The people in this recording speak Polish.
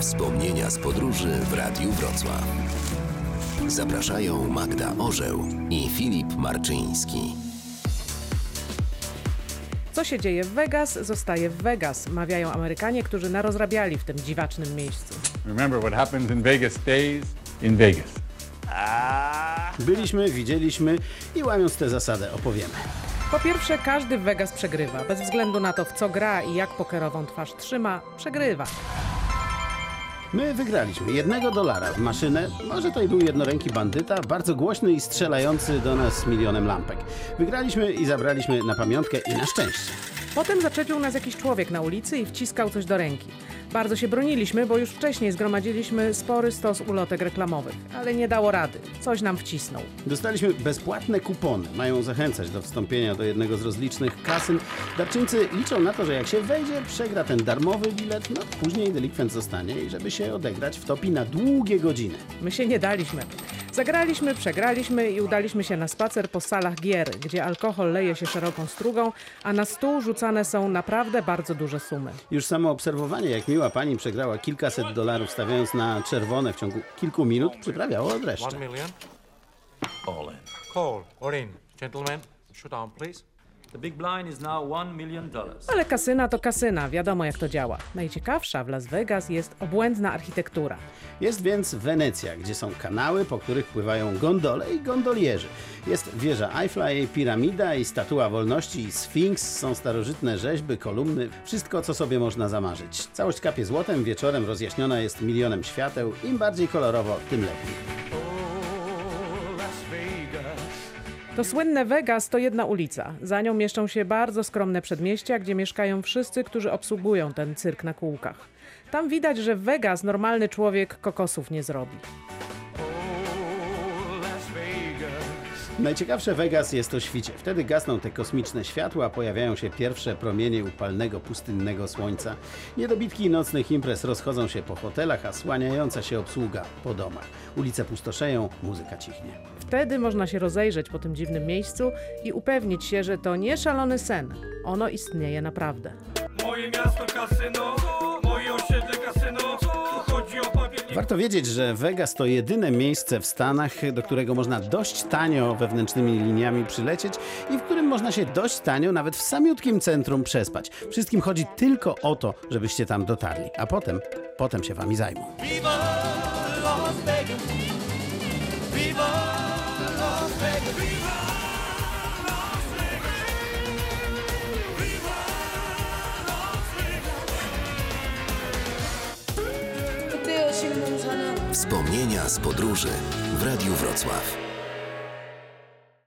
Wspomnienia z podróży w Radiu Wrocław. Zapraszają Magda Orzeł i Filip Marczyński. Co się dzieje w Vegas, zostaje w Vegas, mawiają Amerykanie, którzy narozrabiali w tym dziwacznym miejscu. Remember, what happens in Vegas stays in Vegas. Byliśmy, widzieliśmy i łamiąc tę zasadę opowiemy. Po pierwsze, każdy w Vegas przegrywa. Bez względu na to, w co gra i jak pokerową twarz trzyma, przegrywa. My wygraliśmy jednego dolara w maszynę, może to i był jednoręki bandyta, bardzo głośny i strzelający do nas milionem lampek. Wygraliśmy i zabraliśmy na pamiątkę i na szczęście. Potem zaczepił nas jakiś człowiek na ulicy i wciskał coś do ręki. Bardzo się broniliśmy, bo już wcześniej zgromadziliśmy spory stos ulotek reklamowych, ale nie dało rady. Coś nam wcisnął. Dostaliśmy bezpłatne kupony, mają zachęcać do wstąpienia do jednego z rozlicznych kasyn. Darczyńcy liczą na to, że jak się wejdzie, przegra ten darmowy bilet, no później delikwent zostanie i żeby się odegrać wtopi na długie godziny. My się nie daliśmy. Zagraliśmy, przegraliśmy i udaliśmy się na spacer po salach gier, gdzie alkohol leje się szeroką strugą, a na stół rzucane są naprawdę bardzo duże sumy. Już samo obserwowanie, jak miła pani przegrała kilkaset dolarów stawiając na czerwone w ciągu kilku minut, przyprawiało od reszty. One million. All in. Call or in. Gentlemen, shoot down, please. The big blind is now one million dollars. Ale kasyna to kasyna, wiadomo jak to działa. Najciekawsza w Las Vegas jest obłędna architektura. Jest więc Wenecja, gdzie są kanały, po których pływają gondole i gondolierzy. Jest wieża Eiffla, jej piramida i statua wolności i sfinks, są starożytne rzeźby, kolumny, wszystko co sobie można zamarzyć. Całość kapie złotem, wieczorem rozjaśniona jest milionem świateł, im bardziej kolorowo, tym lepiej. To słynne Vegas to jedna ulica. Za nią mieszczą się bardzo skromne przedmieścia, gdzie mieszkają wszyscy, którzy obsługują ten cyrk na kółkach. Tam widać, że w Vegas normalny człowiek kokosów nie zrobi. Najciekawsze Vegas jest o świcie. Wtedy gasną te kosmiczne światła, pojawiają się pierwsze promienie upalnego, pustynnego słońca. Niedobitki nocnych imprez rozchodzą się po hotelach, a słaniająca się obsługa po domach. Ulice pustoszeją, muzyka cichnie. Wtedy można się rozejrzeć po tym dziwnym miejscu i upewnić się, że to nie szalony sen. Ono istnieje naprawdę. Moje miasto kasyno, moje osiedle kasyno, Warto wiedzieć, że Vegas to jedyne miejsce w Stanach, do którego można dość tanio wewnętrznymi liniami przylecieć i w którym można się dość tanio nawet w samiutkim centrum przespać. Wszystkim chodzi tylko o to, żebyście tam dotarli, a potem, potem się wami zajmą. Viva Las Vegas! Viva Las Vegas! Viva! Wspomnienia z podróży w Radiu Wrocław.